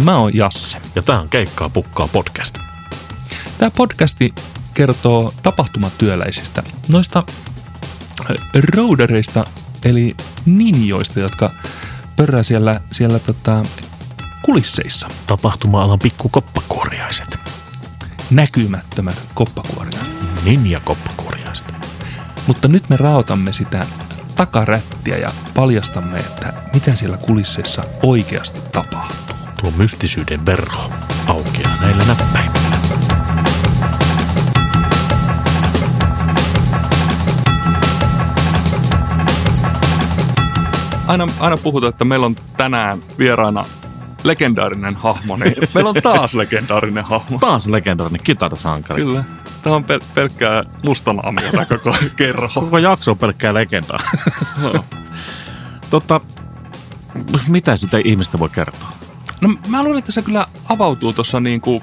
Ja mä oon Jasse. Ja tää on Keikkaa pukkaa podcast. Tämä podcasti kertoo tapahtumatyöläisistä, noista roudareista, eli ninjoista, jotka pörrää siellä, siellä tota, kulisseissa. Tapahtuma-alan pikkukoppakuoriaiset. Näkymättömät koppakuoria. Ninja-koppakuoriaiset. Mutta nyt me raotamme sitä takarättiä ja paljastamme, että mitä siellä kulisseissa oikeasti tapahtuu. Tuo mystisyyden verho aukeaa näillä näppäimillä. Aina, aina puhutaan, että meillä on tänään vieraana legendaarinen hahmo, niin meillä on taas legendaarinen hahmo. Taas legendaarinen kitarasankari. Kyllä. Tämä on pel- pelkkää mustanaamiota koko kerho. Koko jakso on pelkkää legendaa. Totta, mitä sitä ihmistä voi kertoa? No mä luulen, että se kyllä avautuu tuossa niin kuin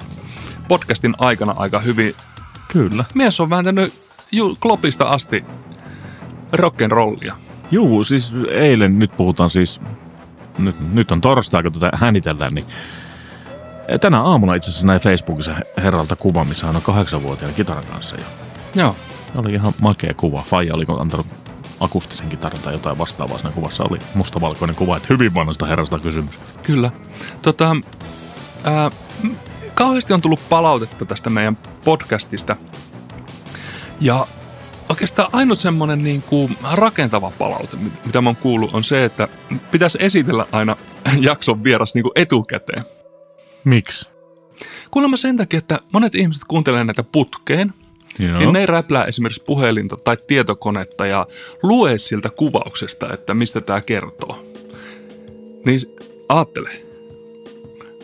podcastin aikana aika hyvin. Kyllä. Mies on vääntänyt ju- klopista asti rock'n'rollia. Juu, siis eilen, nyt puhutaan siis, nyt, nyt on torstai, kun tätä häänitellään, niin tänä aamuna itse asiassa näin Facebookissa herralta kuva, missä hän on kahdeksanvuotiaan kitaran kanssa. Ja Joo. oli ihan makea kuva. Faija oli antanut akustisen kitaran tai jotain vastaavaa siinä kuvassa. Oli mustavalkoinen kuva, että hyvin vanhasta herrasta kysymys. Kyllä. Tota, ää, kauheasti on tullut palautetta tästä meidän podcastista. Ja oikeastaan ainut semmoinen niin kuin rakentava palaute, mit- mitä mä oon kuullut, on se, että pitäisi esitellä aina jakson vieras niin kuin etukäteen. Miksi? Kuulemma sen takia, että monet ihmiset kuuntelee näitä putkeen, Joo. niin ne ei räplää esimerkiksi puhelinta tai tietokonetta ja lue siltä kuvauksesta, että mistä tämä kertoo. Niin aattele.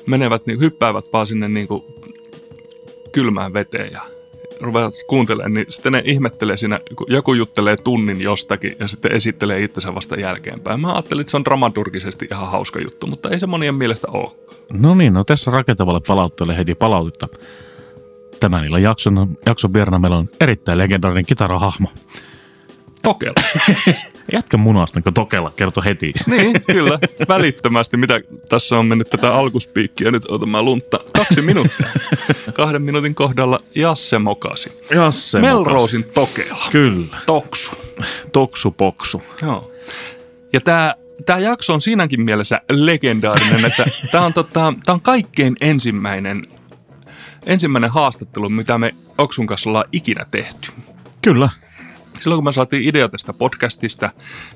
Menevät, niin hyppäävät vaan sinne niin kuin kylmään veteen ja ruvetaan kuuntelemaan, niin sitten ne ihmettelee siinä, kun joku juttelee tunnin jostakin ja sitten esittelee itsensä vasta jälkeenpäin. Mä ajattelin, että se on dramaturgisesti ihan hauska juttu, mutta ei se monien mielestä ole. No niin, no tässä rakentavalle palautteelle heti palautetta. Tämän illan jakson, jakson vieraana meillä on erittäin legendaarinen kitarahahmo. Tokela. Jätkä munasta, kun Tokella kertoi heti. Niin, kyllä. Välittömästi, mitä tässä on mennyt tätä alkuspiikkiä. Nyt otan mä luntta. Kaksi minuuttia. Kahden minuutin kohdalla Jasse mokasi. Jasse Melrosin Tokela. Kyllä. Toksu. Toksu poksu. Joo. Ja tämä Tämä jakso on siinäkin mielessä legendaarinen, että tämä on, tota, tää on kaikkein ensimmäinen, ensimmäinen haastattelu, mitä me Oksun kanssa ollaan ikinä tehty. Kyllä. silloin kun me saatiin idea tästä podcastista,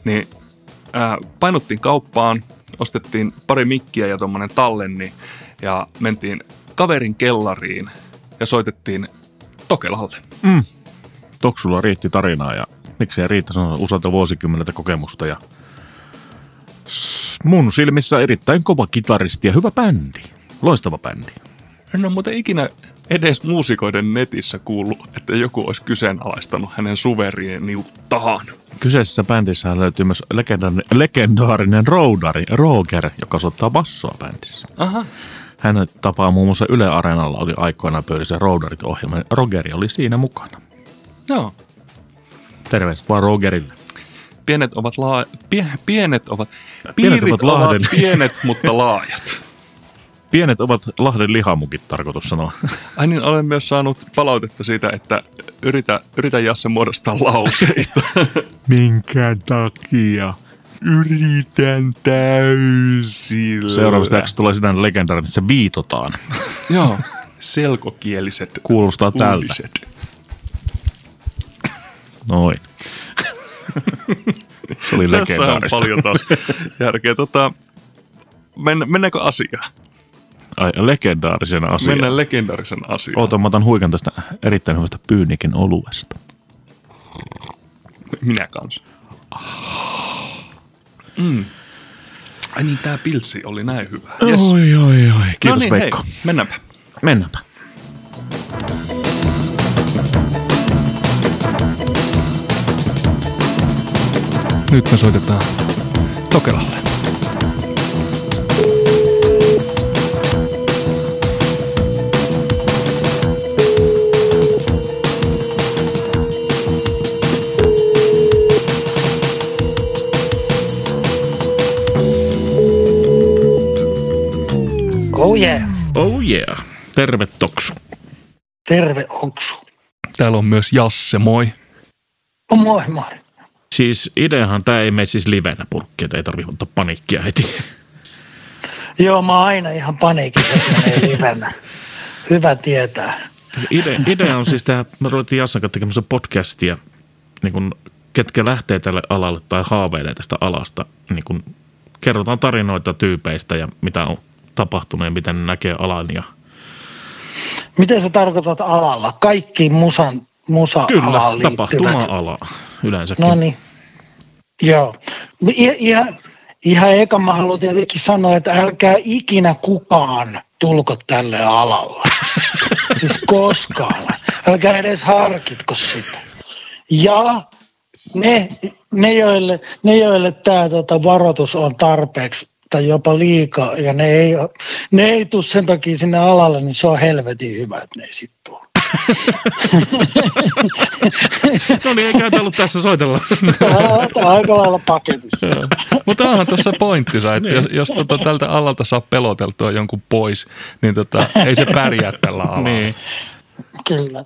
niin ää, painuttiin kauppaan, ostettiin pari mikkiä ja tuommoinen tallenni ja mentiin kaverin kellariin ja soitettiin Tokelalle. Mm. Toksulla riitti tarinaa ja miksei riitä, se on useita vuosikymmeneltä kokemusta ja mun silmissä erittäin kova kitaristi ja hyvä bändi. Loistava bändi. En ole muuten ikinä edes muusikoiden netissä kuullut, että joku olisi kyseenalaistanut hänen suvereniuttaan. Kyseisessä bändissä löytyy myös legendaarinen, legendaarinen roudari Roger, joka soittaa bassoa bändissä. Aha. Hän tapaa muun muassa Yle Areenalla oli aikoinaan pyöri Roudarit ohjelma. Rogeri oli siinä mukana. Joo. Terveiset vaan Rogerille. Pienet ovat, laa... Pie... Pienet ovat... Pienet Piirit ovat ovat, pienet, mutta laajat. Pienet ovat Lahden lihamukit, tarkoitus sanoa. Ai niin, olen myös saanut palautetta siitä, että yritä, yritä Jasse muodostaa lauseita. Minkä takia? Yritän täysillä. Seuraavasta jaksosta tulee sinä legendaarinen, että se viitotaan. Joo, selkokieliset Kuulostaa tältä. uutiset. Noin. se oli Tässä on legendaarista. paljon taas järkeä. Tota, men, mennäänkö asiaan? Ai, legendaarisena asia. Mennään legendaarisen asiaan. Oota, mä otan huikan tästä erittäin hyvästä pyynikin oluesta. Minä kanssa. Mm. Ai niin, tää pilsi oli näin hyvä. Yes. Oi, oi, oi. Kiitos no niin, Veikko. hei, mennäänpä. Mennäänpä. Nyt me soitetaan Tokelalle. Oh yeah. Terve Toksu. Terve Oksu. Täällä on myös Jasse, moi. Oh, moi moi. Siis ideahan tämä ei mene siis livenä purkki, että ei tarvitse ottaa paniikkia heti. Joo, mä oon aina ihan paniikissa, että livenä. Hyvä tietää. Ide, idea on siis tämä, me ruvettiin Jassan kanssa tekemään podcastia, niin kun, ketkä lähtee tälle alalle tai haaveilee tästä alasta. Niin kun, kerrotaan tarinoita tyypeistä ja mitä on tapahtunut ja miten ne näkee alan. Ja, Miten sä tarkoitat alalla? Kaikki musan, musa kyllä, tapahtuma-ala yleensäkin. No niin. Joo. Ihan, ihan eka mä haluan tietenkin sanoa, että älkää ikinä kukaan tulko tälle alalle. siis koskaan. Älkää edes harkitko sitä. Ja ne, ne joille, ne, joille tämä tota, varoitus on tarpeeksi tai jopa liikaa, ja ne ei, ne ei tule sen takia sinne alalle, niin se on helvetin hyvä, että ne ei sitten tule. no niin, eikä ollut tässä soitella. Tämä on aika lailla paketissa. Mutta onhan tuossa pointtinsa, että jos, jos tota, tältä alalta saa peloteltua jonkun pois, niin tota, ei se pärjää tällä alalla. niin. Kyllä.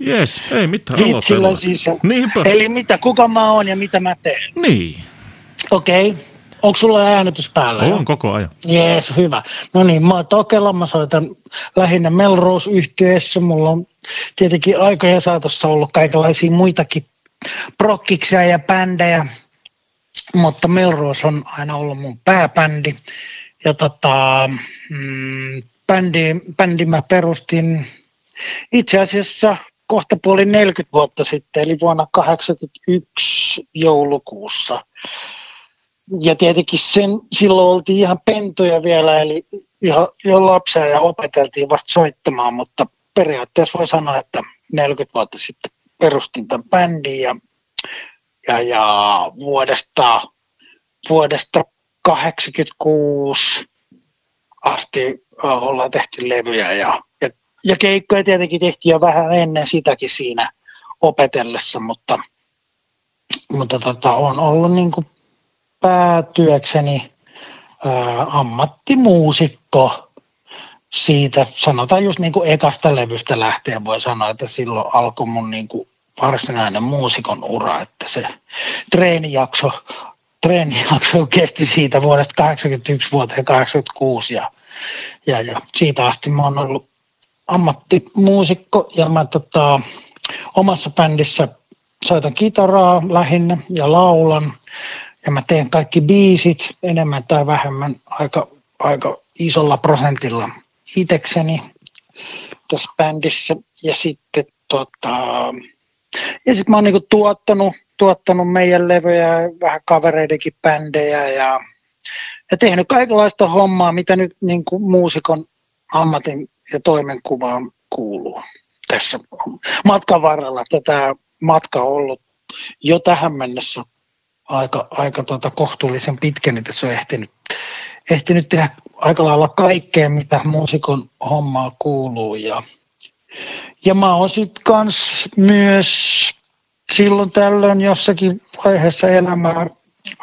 Jes, ei mitään Vitsillä aloitella. siis. Niinpä. Eli mitä, kuka mä oon ja mitä mä teen? Niin, Okei. Okay. Onko sulla äänitys päällä? jo? on koko ajan. Jees, hyvä. No niin, mä oon Tokela, mä soitan lähinnä melrose yhtiössä Mulla on tietenkin aikojen saatossa ollut kaikenlaisia muitakin prokkiksia ja bändejä, mutta Melrose on aina ollut mun pääbändi. Ja tota, mm, bändi, bändi mä perustin itse asiassa kohta puoli 40 vuotta sitten, eli vuonna 1981 joulukuussa ja tietenkin sen, silloin oltiin ihan pentoja vielä, eli ihan jo lapsia ja opeteltiin vasta soittamaan, mutta periaatteessa voi sanoa, että 40 vuotta sitten perustin tämän bändin ja, ja, ja vuodesta, vuodesta 86 asti ollaan tehty levyjä ja, ja, ja keikkoja tietenkin tehtiin jo vähän ennen sitäkin siinä opetellessa, mutta, mutta tota, on ollut niin kuin päätyökseni ää, ammattimuusikko. Siitä, sanotaan just niin kuin ekasta levystä lähtien voi sanoa, että silloin alkoi mun niin kuin varsinainen muusikon ura, että se treenijakso, treenijakso kesti siitä vuodesta 81 vuoteen 86 ja, ja, ja siitä asti mä oon ollut ammattimuusikko ja mä tota, omassa bändissä soitan kitaraa lähinnä ja laulan ja mä teen kaikki biisit enemmän tai vähemmän aika, aika isolla prosentilla itekseni tässä bändissä. Ja sitten tota, ja sit mä oon niinku tuottanut, tuottanut meidän levyjä, vähän kavereidenkin bändejä ja, ja tehnyt kaikenlaista hommaa, mitä nyt niinku muusikon ammatin ja toimenkuvaan kuuluu tässä matkan varrella. Tätä matka on ollut jo tähän mennessä aika, aika tota kohtuullisen pitkä, niin tässä on ehtinyt, ehtinyt tehdä aika lailla kaikkea, mitä muusikon hommaa kuuluu. Ja, ja mä oon sit kans myös silloin tällöin jossakin vaiheessa elämää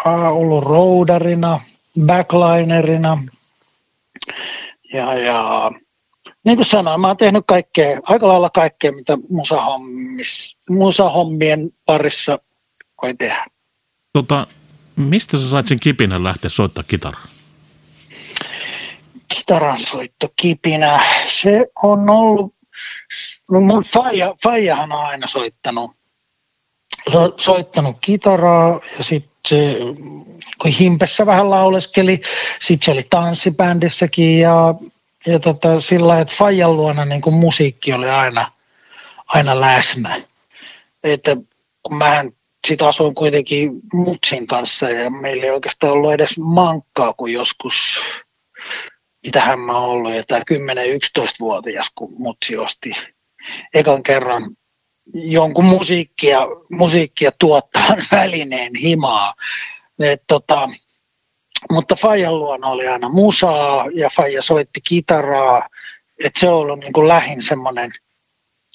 ää, ollut roudarina, backlinerina ja, ja niin kuin sanoin, mä oon tehnyt kaikkea, aika lailla kaikkea, mitä musahommis, musahommien parissa voi tehdä. Tota, mistä sä sait sen kipinän lähteä soittaa kitaraa? Kipinä, se on ollut, no mun faija, faijahan on aina soittanut, so, soittanut kitaraa ja sitten kun Himpessä vähän lauleskeli, sitten se oli tanssibändissäkin ja, ja tota, sillä lailla, että Fajan luona niin musiikki oli aina, aina läsnä. Että kun mähän sitten asuin kuitenkin mutsin kanssa ja meillä ei oikeastaan ollut edes mankkaa, kun joskus, mitähän mä oon ollut, jotain 10-11-vuotias, kun mutsi osti ekan kerran jonkun musiikkia, musiikkia tuottavan välineen himaa. Et tota, mutta Fajan luona oli aina musaa ja Faija soitti kitaraa. Et se on ollut niin kuin lähin semmoinen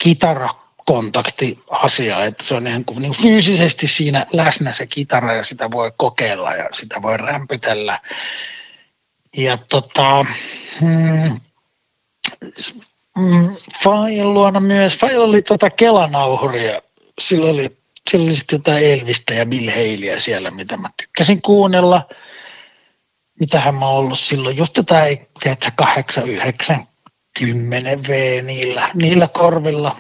kitara kontaktiasia, että se on ihan kuin, niin fyysisesti siinä läsnä se kitara ja sitä voi kokeilla ja sitä voi rämpytellä. Ja tota, mm, mm, Fajan luona myös, Fajan oli tota Kelanauhuria, sillä oli, sillä oli sitten jotain Elvistä ja Bill Haleyä siellä, mitä mä tykkäsin kuunnella. Mitähän mä ollut silloin, just jotain, tiedätkö, 8, 9, 10 V niillä, niillä korvilla.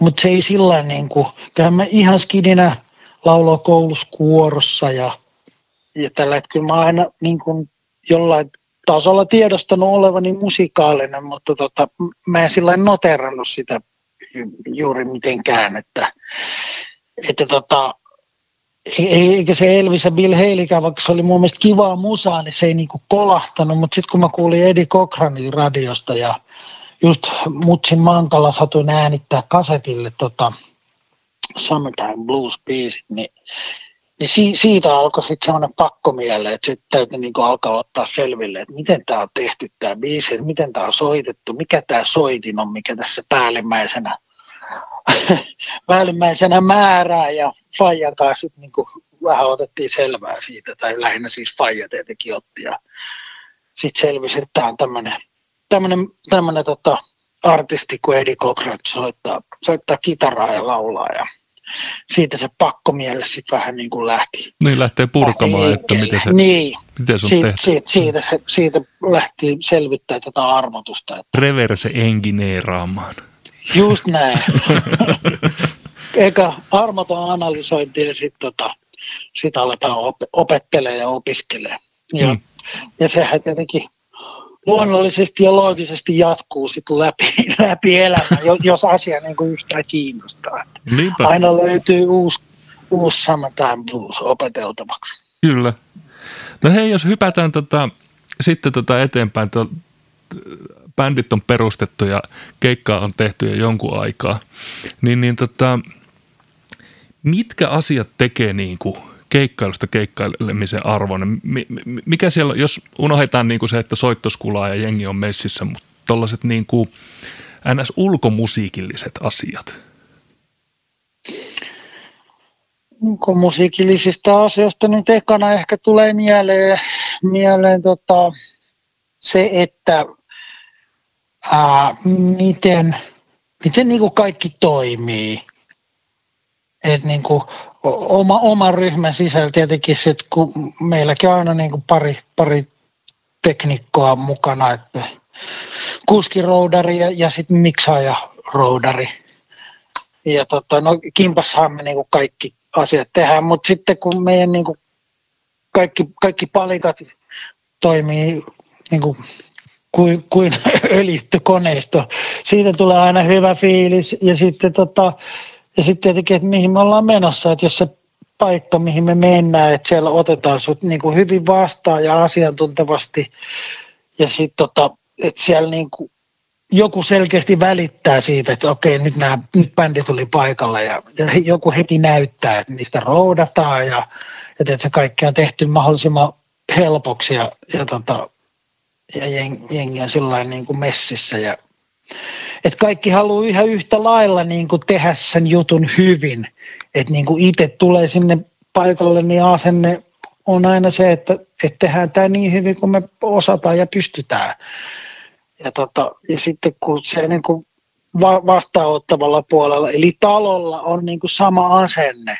Mutta se ei sillä niin kuin, kyllähän mä ihan skidinä lauloa koulussa kuorossa ja, ja tällä, että kyllä mä aina niin kuin jollain tasolla tiedostanut olevani musikaalinen, mutta tota, mä en sillä noterannut sitä juuri mitenkään, että, että tota, eikä se Elvis ja Bill Haleykä, vaikka se oli mun mielestä kivaa musaa, niin se ei niinku kolahtanut, mutta sitten kun mä kuulin Eddie Cochranin radiosta ja just Mutsin Mankala satuin äänittää kasetille tota Summertime Blues biisit, niin, niin si, siitä alkoi sitten semmoinen pakkomielle, että sitten täytyy niinku alkaa ottaa selville, että miten tämä on tehty tämä biisi, että miten tämä on soitettu, mikä tämä soitin on, mikä tässä päällimmäisenä päällimmäisenä määrää ja Fajan kanssa sitten niinku vähän otettiin selvää siitä, tai lähinnä siis Faija tietenkin otti ja sitten selvisi, että tämä on tämmöinen tämmöinen, tämmöinen tota, artisti kuin Eddie Cochran soittaa, soittaa kitaraa ja laulaa ja siitä se pakkomielle sitten vähän niin kuin lähti. Niin lähtee purkamaan, lähti että miten se, niin. miten on siitä, tehty. siitä, siitä, se, siitä lähti selvittää tätä armotusta. Että Reverse engineeraamaan. just näin. Eikä armoton analysointi ja sitten tota, sit aletaan op- opettelemaan ja opiskelemaan. Ja, mm. ja sehän tietenkin luonnollisesti ja loogisesti jatkuu sit läpi, läpi elämän, jo- jos asia niin kuin yhtään kiinnostaa. Niinpä. Aina löytyy uusi, uusi Summertime Blues opeteltavaksi. Kyllä. No hei, jos hypätään tota, sitten tota eteenpäin, to, bändit on perustettu ja keikkaa on tehty jo jonkun aikaa, niin, niin tota, mitkä asiat tekee niin kuin keikkailusta keikkailemisen mi- Mikä siellä, jos unohdetaan niin kuin se, että soittoskulaa ja jengi on messissä, mutta tollaiset niin kuin ns. ulkomusiikilliset asiat. Kun musiikillisista asioista nyt ekana ehkä tulee mieleen, mieleen tota, se, että ää, miten, miten niin kuin kaikki toimii. Et niin kuin oma, oman ryhmän sisällä tietenkin sit, kun meilläkin on aina niin kuin pari, pari teknikkoa mukana, että kuskiroudari ja, ja sitten miksaaja roudari. Ja tota, no kimpassahan me niinku kaikki asiat tehdään, mutta sitten kun meidän niinku kaikki, kaikki palikat toimii niinku kuin, kuin öljytty koneisto, siitä tulee aina hyvä fiilis ja sitten tota, ja sitten tietenkin, että mihin me ollaan menossa, että jos se paikka, mihin me mennään, että siellä otetaan sut niinku hyvin vastaan ja asiantuntevasti ja sitten tota, että siellä niinku joku selkeästi välittää siitä, että okei, nyt, nämä, nyt bändi tuli paikalle ja, ja joku heti näyttää, että mistä roudataan ja, ja että se kaikki on tehty mahdollisimman helpoksi ja, ja, tota, ja jeng, jengi on sillä niin kuin messissä. Ja, että kaikki haluaa ihan yhtä lailla niin kuin tehdä sen jutun hyvin. Että niin kuin itse tulee sinne paikalle, niin asenne on aina se, että, että tehdään tämä niin hyvin kuin me osataan ja pystytään. Ja, tota, ja sitten kun se niin kuin va- vastaanottavalla puolella, eli talolla on niin kuin sama asenne,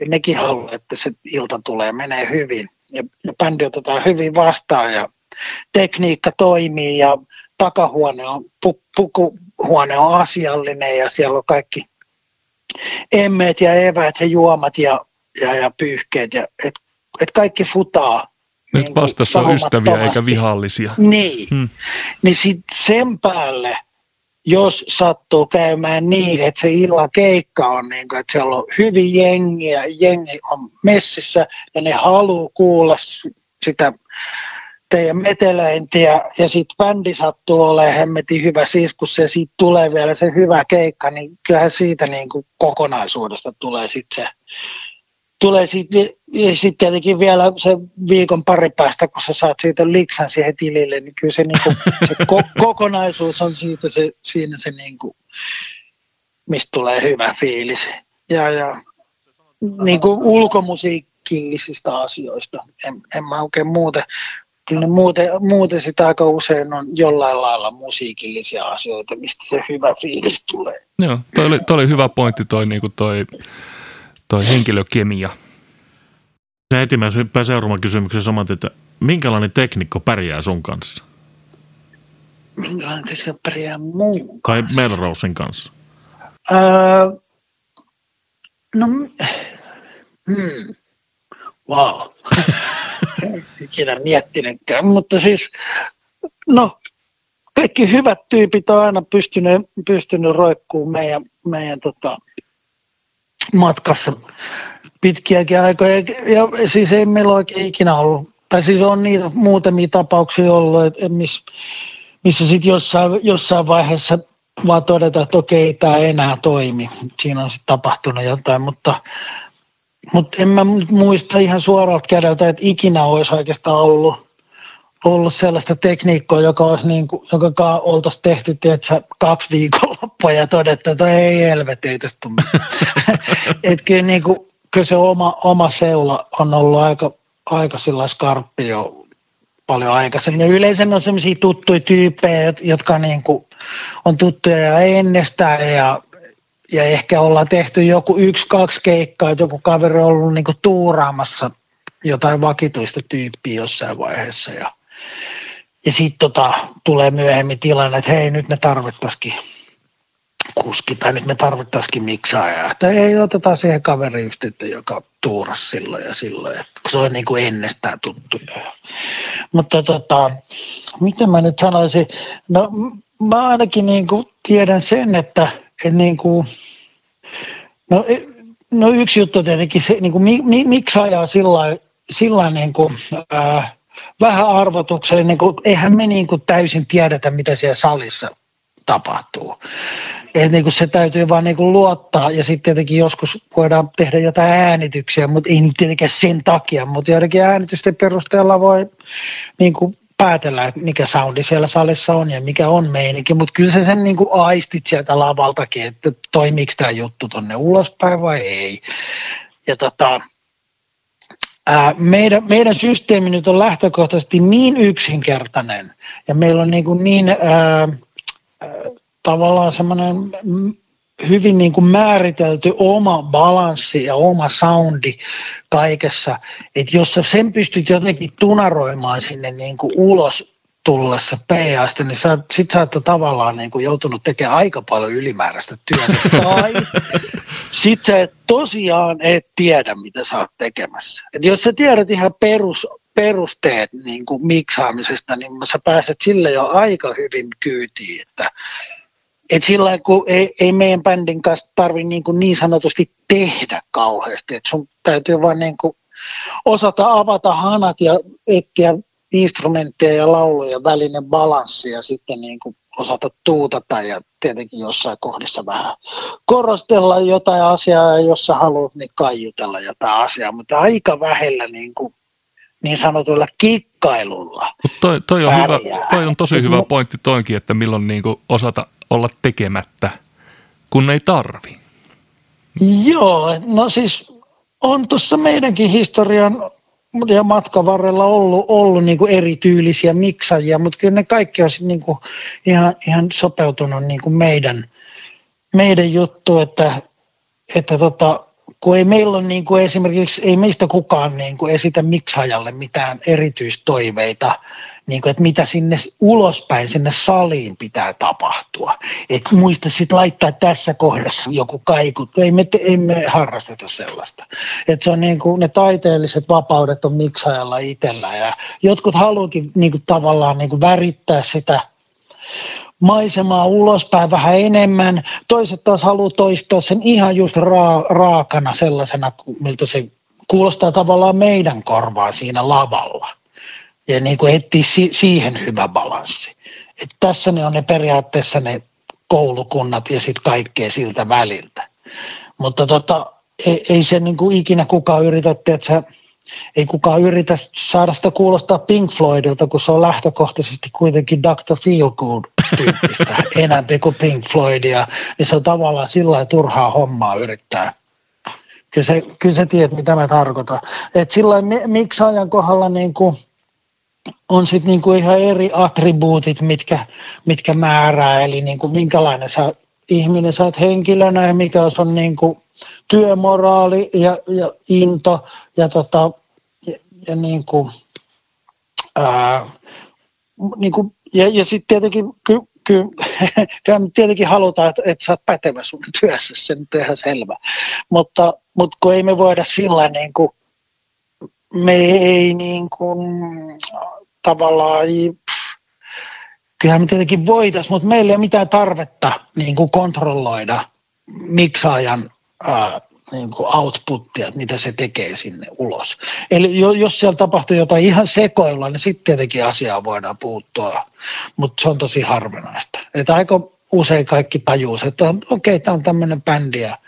ja nekin haluaa, että se ilta tulee menee hyvin. Ja, ja bändi otetaan hyvin vastaan ja tekniikka toimii ja takahuone on, pu, pukuhuone on asiallinen ja siellä on kaikki emmeet ja eväät ja juomat ja, ja, ja pyyhkeet. Ja, et, et kaikki futaa. Nyt niin vastassa on ystäviä eikä vihallisia. Niin, Hmm. niin sit sen päälle, jos sattuu käymään niin, että se illan keikka on niin kuin, että siellä on hyvin jengiä, jengi on messissä ja ne haluaa kuulla sitä teidän metelöintiä ja sitten bändi sattuu olemaan hemmetin hyvä. Siis, kun se siitä tulee vielä se hyvä keikka, niin kyllähän siitä niin kuin kokonaisuudesta tulee sitten se tulee sitten sit tietenkin vielä se viikon pari päästä, kun sä saat siitä liksan siihen tilille, niin kyllä se, niinku, se ko- kokonaisuus on siitä se, siinä se, niinku, mistä tulee hyvä fiilis. Ja, ja niinku ulkomusiikillisista asioista, en, en mä oikein muuten, kyllä ne muuten, muuten sitä aika usein on jollain lailla musiikillisia asioita, mistä se hyvä fiilis tulee. Joo, toi oli, toi oli hyvä pointti toi, niin toi, toi henkilökemia. Se heti mä hyppään seuraavan kysymyksen samat, että minkälainen teknikko pärjää sun kanssa? Minkälainen teknikko pärjää muun kanssa? Tai Melrosen kanssa? Öö, no, hmm. Wow. Ikinä miettinytkään, mutta siis, no, kaikki hyvät tyypit on aina pystynyt, pystynyt roikkuun meidän, meidän tota, matkassa pitkiäkin aikoja. Ja siis ei meillä oikein ikinä ollut, tai siis on niitä muutamia tapauksia ollut, että miss, missä sitten jossain, jossain vaiheessa vaan todeta, että okei, tämä ei enää toimi. Siinä on sitten tapahtunut jotain, mutta, mutta en mä muista ihan suoralta kädeltä, että ikinä olisi oikeastaan ollut, ollut sellaista tekniikkaa, joka olisi niin kuin, joka oltaisiin tehty tiedätkö, kaksi viikonloppua ja todettu, että ei helvet, ei tästä tule. että kyllä, niin kuin, kyllä se oma, oma seula on ollut aika, aika sillä skarppi jo paljon aikaisemmin. Yleensä on sellaisia tuttuja tyyppejä, jotka niin kuin on tuttuja ja ennestään ja, ja ehkä ollaan tehty joku yksi, kaksi keikkaa, että joku kaveri on ollut niin tuuraamassa jotain vakituista tyyppiä jossain vaiheessa ja, ja sitten tota, tulee myöhemmin tilanne, että hei nyt me tarvittaisikin kuski tai nyt me tarvittaisikin miksaajaa. Että ei oteta siihen kaveriyhteyttä, joka tuuras silloin ja silloin, että se on niin kuin ennestään tuttu. Mutta tota, miten mä nyt sanoisin, no mä ainakin niin kuin tiedän sen, että, että niin kuin, no, e, no yksi juttu tietenkin se, niin kuin, mi, miksi ajaa sillä, sillä niin vähän arvotuksella, niin eihän me niin kuin täysin tiedetä, mitä siellä salissa tapahtuu. Et niin kuin se täytyy vaan niin kuin luottaa ja sitten tietenkin joskus voidaan tehdä jotain äänityksiä, mutta ei tietenkään sen takia, mutta joidenkin äänitysten perusteella voi niin kuin päätellä, että mikä soundi siellä salissa on ja mikä on meininki, mutta kyllä sä sen niin kuin aistit sieltä lavaltakin, että toimiiko tämä juttu tonne ulospäin vai ei. Ja tota, ää, meidän, meidän systeemi nyt on lähtökohtaisesti niin yksinkertainen ja meillä on niin, kuin niin ää, tavallaan semmoinen hyvin niin kuin määritelty oma balanssi ja oma soundi kaikessa, että jos sä sen pystyt jotenkin tunaroimaan sinne niin kuin ulos tullessa PAsta, niin sä, sit sä oot tavallaan niin kuin joutunut tekemään aika paljon ylimääräistä työtä. Tai sit sä et tosiaan et tiedä, mitä sä oot tekemässä. Et jos sä tiedät ihan perus, perusteet niin kuin miksaamisesta, niin sä pääset sille jo aika hyvin kyytiin, että et sillä kun ei, ei meidän bändin kanssa tarvitse niin, kuin niin sanotusti tehdä kauheasti, että sun täytyy vaan niin kuin osata avata hanat ja etsiä instrumentteja ja lauluja välinen balanssi ja sitten niin kuin osata tuutata ja tietenkin jossain kohdissa vähän korostella jotain asiaa ja jos sä haluat, niin kaiutella jotain asiaa, mutta aika vähellä niin, kuin niin sanotulla kikkailulla. toi, toi, on hyvä, toi on tosi hyvä pointti toinkin, että milloin niin kuin osata olla tekemättä, kun ei tarvi. Joo, no siis on tuossa meidänkin historian ja matkan varrella ollut, ollut niin kuin erityylisiä miksajia, mutta kyllä ne kaikki on niin kuin ihan, ihan sopeutunut niin kuin meidän, meidän juttu, että, että tota, kun ei meillä ole niin kuin esimerkiksi, ei meistä kukaan niin kuin esitä miksajalle mitään erityistoiveita, niin kuin, että mitä sinne ulospäin, sinne saliin pitää tapahtua. Että muista sitten laittaa tässä kohdassa joku kaikut. Ei me, ei me harrasteta sellaista. Että se on niin kuin, ne taiteelliset vapaudet on miksajalla itsellä ja jotkut haluakin niin kuin, tavallaan niin kuin värittää sitä maisemaa ulospäin vähän enemmän. Toiset taas haluaa toistaa sen ihan just raa, raakana sellaisena, miltä se kuulostaa tavallaan meidän korvaan siinä lavalla. Ja niin kuin etsiä si- siihen hyvä balanssi. Et tässä ne on ne periaatteessa ne koulukunnat ja sitten kaikkea siltä väliltä. Mutta tota, ei, ei se niin kuin ikinä kukaan yritä, että ei kukaan yritä saada sitä kuulostaa Pink Floydilta, kun se on lähtökohtaisesti kuitenkin Dr. Feelgood tyyppistä enemmän kuin Pink Floydia, niin se on tavallaan sillä turhaa hommaa yrittää. Kyllä, se, kyllä se tiedät, mitä mä tarkoitan. Et sillä miksi ajan kohdalla niin kuin, on sitten niinku ihan eri attribuutit, mitkä, mitkä määrää, eli niinku minkälainen sä ihminen sä oot henkilönä ja mikä on niinku työmoraali ja, ja into ja, tota, ja, ja niinku, ää, niinku, ja, ja sitten tietenkin ky, ky, tietenkin halutaan, että, että sä oot pätevä sun työssä, se nyt on ihan selvä. Mutta, mutta kun ei me voida sillä niin kuin, me ei niin kuin, tavallaan, kyllähän me tietenkin voitaisiin, mutta meillä ei ole mitään tarvetta niin kuin kontrolloida miksaajan ää, niin kuin outputtia, mitä se tekee sinne ulos. Eli jos siellä tapahtuu jotain ihan sekoilla, niin sitten tietenkin asiaa voidaan puuttua, mutta se on tosi harvinaista. Että aika usein kaikki tajuu, että okei, okay, tämä on tämmöinen bändi ja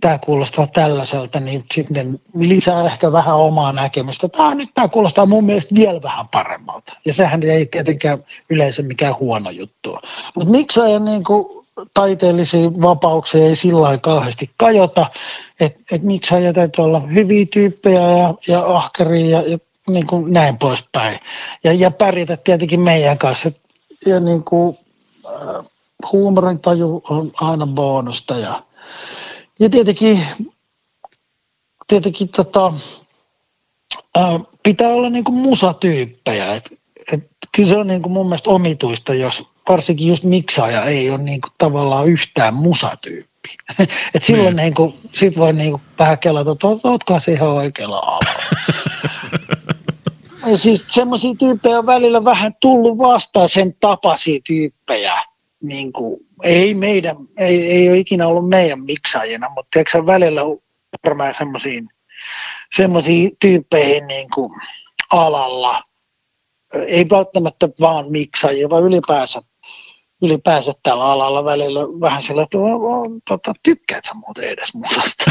tämä kuulostaa tällaiselta, niin sitten lisää ehkä vähän omaa näkemystä. Tämä, nyt tämä kuulostaa mun mielestä vielä vähän paremmalta. Ja sehän ei tietenkään yleensä mikään huono juttu. Mutta miksi ei niin kuin, taiteellisia vapauksia ei sillä kauheasti kajota, että et miksi ei täytyy olla hyviä tyyppejä ja, ja ahkeria ja, ja niin kuin näin poispäin. Ja, ja pärjätä tietenkin meidän kanssa. Ja niin kuin, äh, huumorintaju on aina bonusta ja ja tietenkin, tietenkin tota, ää, pitää olla niinku musatyyppejä. Et, et, kyllä se on niinku mun mielestä omituista, jos varsinkin just miksaaja ei ole niinku tavallaan yhtään musatyyppi. Et silloin niin. niinku, sit voi niinku vähän kelata, että ootkohan se ihan oikealla alalla. siis semmoisia tyyppejä on välillä vähän tullut vastaan sen tapaisia tyyppejä, niin kuin, ei meidän, ei, ei ole ikinä ollut meidän miksaajina, mutta tiedätkö välillä varmaan semmoisiin semmoisiin tyyppeihin niin kuin alalla, ei välttämättä vaan miksaajia, vaan ylipäänsä, ylipäänsä tällä alalla välillä vähän sillä, että tota, tykkäät sä muuten edes musasta.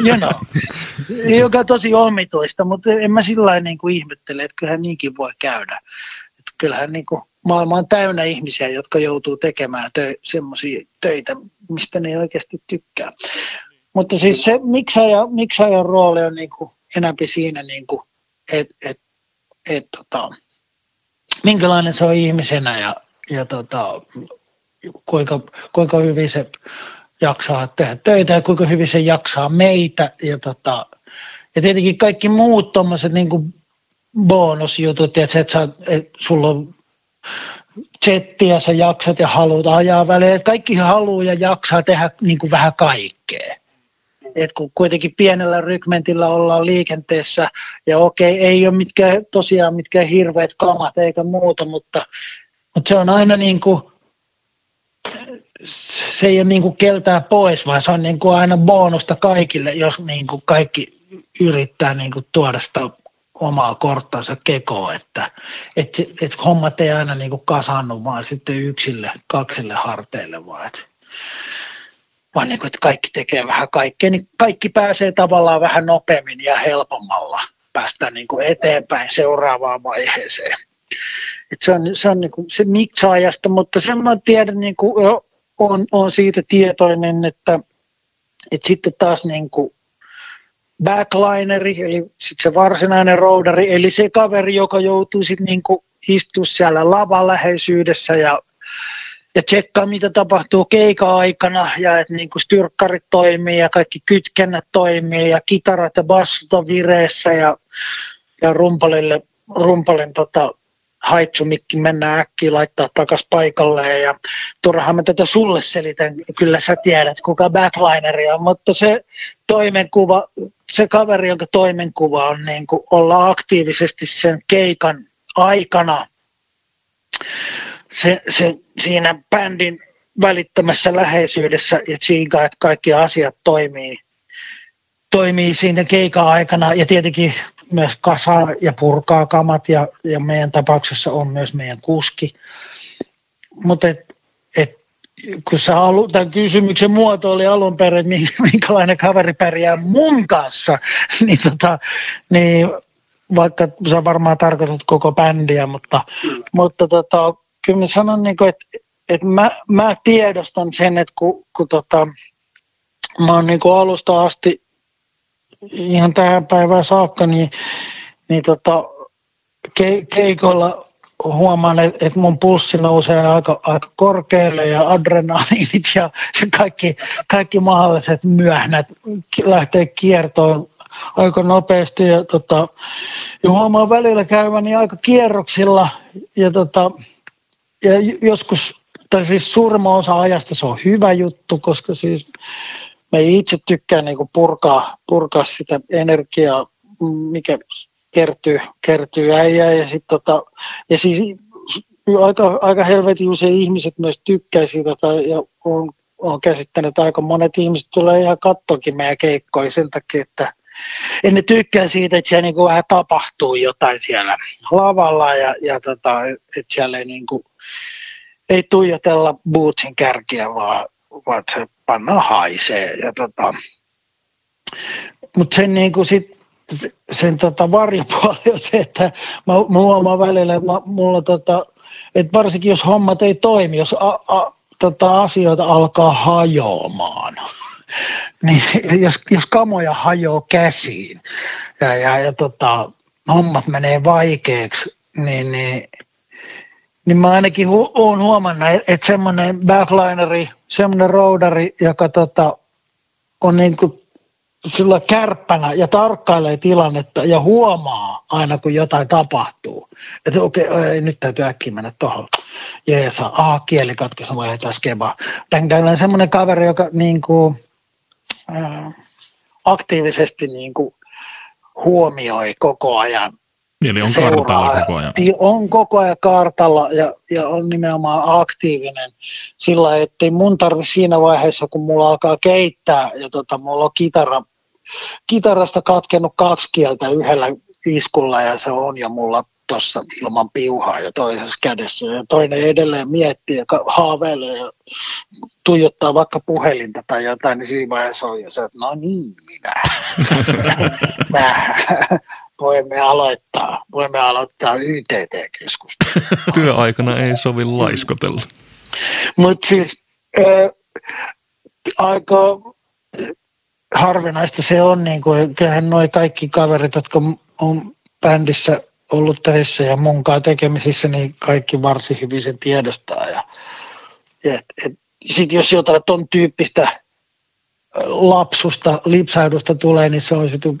you know. Joka on tosi omituista, mutta en mä sillä niin kuin ihmettele, että kyllähän niinkin voi käydä. Että kyllähän niin kuin, maailma on täynnä ihmisiä, jotka joutuu tekemään tö- semmoisia töitä, mistä ne ei oikeasti tykkää. Mutta siis se miksaajan, miksaajan rooli on niin kuin enämpi siinä, niin kuin, että et, et, tota, minkälainen se on ihmisenä ja, ja tota, kuinka, kuinka hyvin se jaksaa tehdä töitä ja kuinka hyvin se jaksaa meitä. Ja, tota, ja tietenkin kaikki muut tuommoiset niin bonusjutut, että, että, sä, että sulla on settiä sä jaksat ja haluat ajaa väliin. Kaikki haluaa ja jaksaa tehdä niin kuin vähän kaikkea. Et kun kuitenkin pienellä rykmentillä ollaan liikenteessä, ja okei, ei ole mitkään, tosiaan mitkään hirveät kamat eikä muuta, mutta, mutta se on aina niin kuin, se ei ole niin kuin keltää pois, vaan se on niin kuin aina bonusta kaikille, jos niin kuin kaikki yrittää niin kuin tuoda sitä omaa korttansa kekoon, että et, et hommat ei aina niin kasannu vaan sitten yksille, kaksille harteille, vaan, et, vaan niin kuin, että kaikki tekee vähän kaikkea, niin kaikki pääsee tavallaan vähän nopeammin ja helpommalla päästä niin kuin eteenpäin seuraavaan vaiheeseen. Et se on, se on niin kuin se miksaajasta, mutta sen mä tiedän, niin kuin, on, on siitä tietoinen, että, että sitten taas niin kuin backlineri, eli sit se varsinainen roudari, eli se kaveri, joka joutuu sitten niinku istua siellä lavan läheisyydessä ja, ja tsekkaa, mitä tapahtuu keika-aikana, ja että niinku styrkkarit toimii ja kaikki kytkennät toimii ja kitarat ja bassot on vireessä ja, ja rumpalille, rumpalin tota, haitsumikki mennä äkkiä laittaa takas paikalleen ja turhaan mä tätä sulle selitän, kyllä sä tiedät kuka backlineri on, mutta se toimenkuva, se kaveri, jonka toimenkuva on niin kuin olla aktiivisesti sen keikan aikana se, se, siinä bändin välittämässä läheisyydessä ja tsiikaa, että kaikki asiat toimii, toimii siinä keikan aikana ja tietenkin myös kasaa ja purkaa kamat ja, ja meidän tapauksessa on myös meidän kuski. Mutta et, et, kun sä alu, tämän kysymyksen muoto oli alun perin, että minkälainen kaveri pärjää mun kanssa, niin, tota, niin vaikka sä varmaan tarkoitat koko bändiä, mutta, mutta tota, kyllä mä sanon, niin kuin, että, että mä, mä tiedostan sen, että kun, kun tota, mä oon niin alusta asti ihan tähän päivään saakka, niin, niin tota, ke, keikoilla huomaan, että, että mun pulssi nousee aika, aika korkealle ja adrenaliinit ja kaikki, kaikki mahdolliset myöhnät lähtee kiertoon aika nopeasti ja, tota, ja huomaan välillä käyväni aika kierroksilla ja, tota, ja joskus, tai siis suurimman osa ajasta se on hyvä juttu, koska siis mä itse tykkään niin purkaa, purkaa sitä energiaa, mikä kertyy, kertyy äijää. Ja sit tota, ja siis aika, aika helvetin usein ihmiset myös tykkää siitä tai, ja on, on käsittänyt, että aika monet ihmiset tulee ihan kattokin meidän keikkoja sen takia, että en ne tykkää siitä, että siellä niinku vähän tapahtuu jotain siellä lavalla ja, ja tota, että siellä ei, niinku, ei tuijotella bootsin kärkiä, vaan, vaan se panna haisee. Ja tota, mutta sen niinku sit, sen tota varjopuoli on se, että mä, mä huomaan välillä, että mä, mulla tota, että varsinkin jos hommat ei toimi, jos a, a, tota asioita alkaa hajoamaan, niin jos, jos kamoja hajoaa käsiin ja, ja, ja tota, hommat menee vaikeaksi, niin, niin, niin mä ainakin hu, oon huomannut, että semmoinen backlineri, semmoinen roadari, joka tota, on niin kuin sillä kärppänä ja tarkkailee tilannetta ja huomaa aina, kun jotain tapahtuu. Että okei, okay, nyt täytyy äkkiä mennä tuohon. Jeesa, aha, kieli katkesi, voi taas keba. Tämän semmoinen kaveri, joka niin kuin, äh, aktiivisesti niin kuin, huomioi koko ajan. Eli on kartalla koko ajan. On koko ajan kartalla ja, ja on nimenomaan aktiivinen sillä, ettei mun tarvi siinä vaiheessa, kun mulla alkaa keittää ja tota, mulla on kitara kitarasta katkennut kaksi kieltä yhdellä iskulla ja se on jo mulla tuossa ilman piuhaa ja toisessa kädessä. Ja toinen edelleen miettii ja haaveilee ja tuijottaa vaikka puhelinta tai jotain, niin siinä vaiheessa on jo se, että no niin, minä. mä, voimme aloittaa, voimme aloittaa YTT-keskustelua. Työaikana ei sovi laiskotella. Mutta siis äh, aika harvinaista se on, niin kuin, kyllähän noi kaikki kaverit, jotka on bändissä ollut töissä ja munkaan tekemisissä, niin kaikki varsin hyvin sen tiedostaa. Ja, et, et, sit jos jotain ton tyyppistä lapsusta, lipsaudusta tulee, niin se on sitten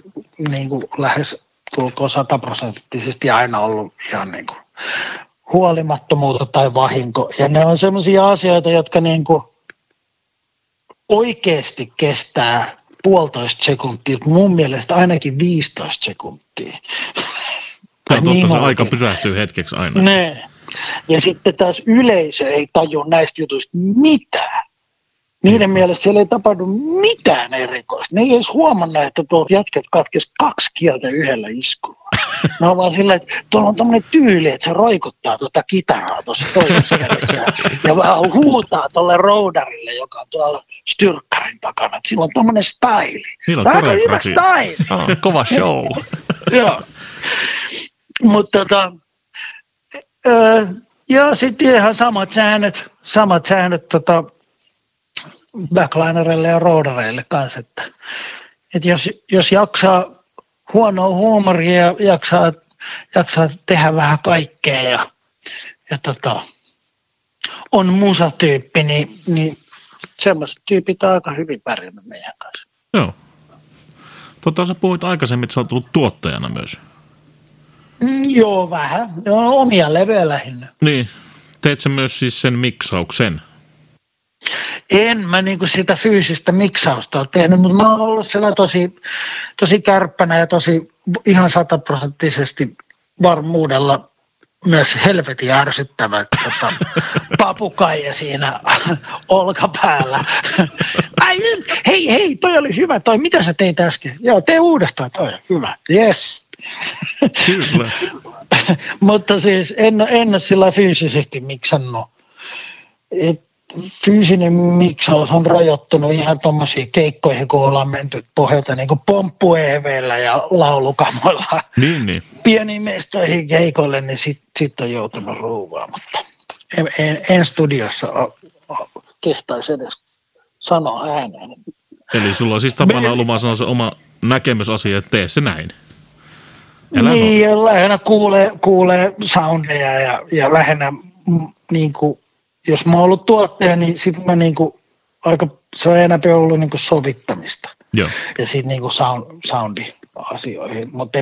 niin kuin lähes tulkoon sataprosenttisesti aina ollut ihan niin kuin huolimattomuutta tai vahinko. Ja ne on sellaisia asioita, jotka niin kuin oikeasti kestää puolitoista sekuntia, mun mielestä ainakin 15 sekuntia. Ja totta, niin se aika pysähtyy hetkeksi aina. Ne. Ja sitten taas yleisö ei tajua näistä jutuista mitään. Niiden mielestä siellä ei tapahdu mitään erikoista. Ne ei edes huomannut, että tuolta jätket katkesi kaksi kieltä yhdellä iskulla. Ne on vaan sillä, että tuolla on tämmöinen tyyli, että se roikuttaa tuota kitaraa tuossa toisessa kädessä ja vähän huutaa tuolle roudarille, joka on tuolla styrkkarin takana. Että sillä on tämmöinen style. Niillä on Aika hyvä style. Oh, kova show. Joo. Mutta tota, ja sitten ihan samat säännöt, samat säännöt tota, backlinereille ja roodareille kanssa, että, että jos, jos jaksaa huonoa huumoria ja jaksaa, jaksaa tehdä vähän kaikkea ja, ja tota, on musatyyppi, niin, niin semmoiset tyypit on aika hyvin pärjännyt meidän kanssa. Joo. Tota, sä puhuit aikaisemmin, että sä oot tullut tuottajana myös. Mm, joo, vähän. Joo, omia levyjä lähinnä. Niin. Teet sä myös siis sen miksauksen? En mä niin kuin sitä fyysistä miksausta ole tehnyt, mutta mä oon ollut siellä tosi, tosi kärppänä ja tosi ihan sataprosenttisesti varmuudella myös helvetin ärsyttävä tota, papukaija siinä olkapäällä. Ai, hei, hei, toi oli hyvä, toi, mitä sä teit äsken? Joo, tee uudestaan, toi hyvä, yes. Kyllä. Mutta siis en, en ole sillä fyysisesti miksannut. Et fyysinen miksaus on rajoittunut ihan tuommoisiin keikkoihin, kun ollaan menty pohjalta niin pomppu ja laulukamoilla niin, niin. pieniin mestoihin keikoille, niin sitten sit on joutunut ruuvaan, mutta en, en, en studiossa kehtaisi edes sanoa ääneen. Eli sulla on siis tapana ollut sanoa se oma näkemysasia, että tee se näin. Älä niin, lähinnä kuulee, kuulee soundeja ja, ja lähinnä niin kuin, jos mä oon ollut tuottaja, niin sit mä niin kuin, aika, se on enää ollut niin kuin sovittamista Joo. ja sitten niin kuin sound, soundi-asioihin, mutta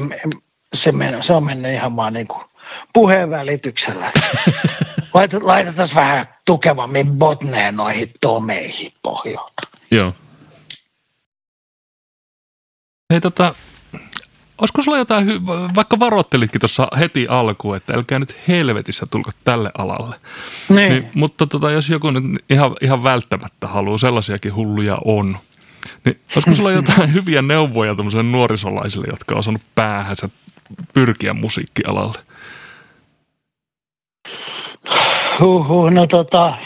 se, men, se on mennyt ihan vaan niin kuin puheen välityksellä. Laitet, laitetaan vähän tukevammin botneen noihin tomeihin pohjalta. Joo. Hei tota, olisiko sulla jotain, hy- vaikka varoittelitkin tuossa heti alkuun, että älkää nyt helvetissä tulko tälle alalle. Niin. Niin, mutta tota, jos joku nyt ihan, ihan välttämättä haluaa, sellaisiakin hulluja on, niin olisiko sulla jotain hyviä neuvoja tuollaisille nuorisolaisille, jotka on osannut päähänsä pyrkiä musiikkialalle? Huhhuh, no tota,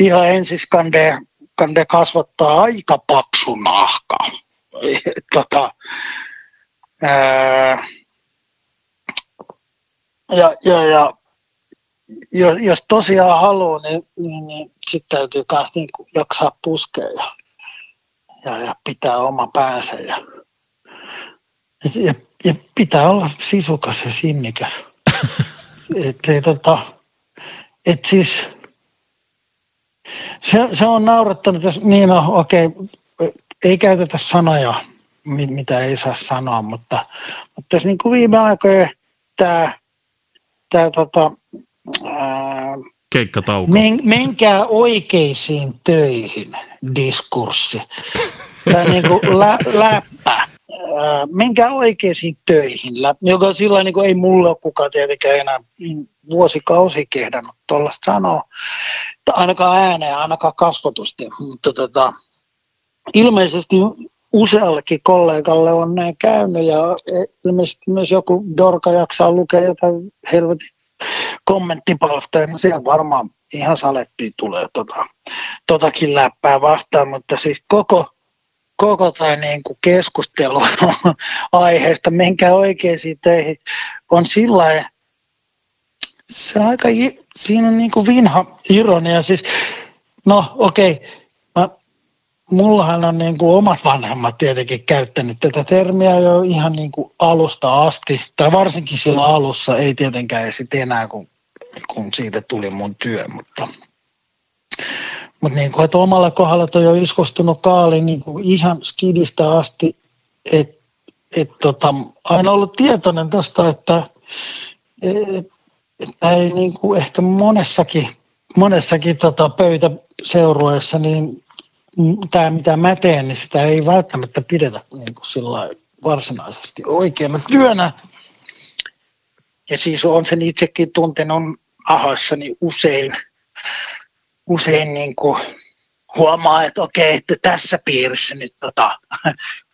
ihan ensin kande, kande kasvattaa aika paksu nahka. tota, ää, ja, ja, ja jos, jos tosiaan haluaa, niin, niin, niin sitten täytyy myös niin jaksaa puskea ja, ja, ja pitää oma päänsä. Ja, ja, ja pitää olla sisukas ja sinnikäs. et, ei, tota, et siis, se, se on naurattanut, jos, niin no okei, ei käytetä sanoja, mitä ei saa sanoa, mutta, mutta jos niin kuin viime aikoina tämä, tämä tota, ää, Keikkatauko. Men, menkää oikeisiin töihin diskurssi. Tämä niin kuin lä, läppä. Ää, Menkää oikeisiin töihin, lä- joka sillä niin kuin ei mulle ole kukaan tietenkään enää vuosikausi kehdannut tuollaista sanoa, ainakaan ääneen, ainakaan kasvatusti, mutta tota, ilmeisesti useallekin kollegalle on näin käynyt ja ilmeisesti myös joku dorka jaksaa lukea jotain helvetin kommenttipalstoja, niin siellä varmaan ihan salettiin tulee tota, totakin läppää vastaan, mutta siis koko, koko tämä niin kuin keskustelu aiheesta, menkää oikeisiin töihin, on sillä se aika, siinä on niin kuin vinha ironia, siis no okei, okay, mullahan on niin kuin omat vanhemmat tietenkin käyttänyt tätä termiä jo ihan niin kuin alusta asti, tai varsinkin silloin alussa, ei tietenkään sitten enää, kun, kun siitä tuli mun työ, mutta, mutta niin kuin, että omalla kohdalla toi on iskostunut kaali niin kuin ihan skidistä asti, että et tota, aina ollut tietoinen tuosta, että et, että ei niin kuin ehkä monessakin, monessakin tota pöytäseurueessa, niin tämä mitä mä teen, niin sitä ei välttämättä pidetä niin kuin sillä varsinaisesti oikeana työnä. Ja siis on sen itsekin tuntenut ahassani usein, usein niin kuin huomaa, että okei, että tässä piirissä nyt tota,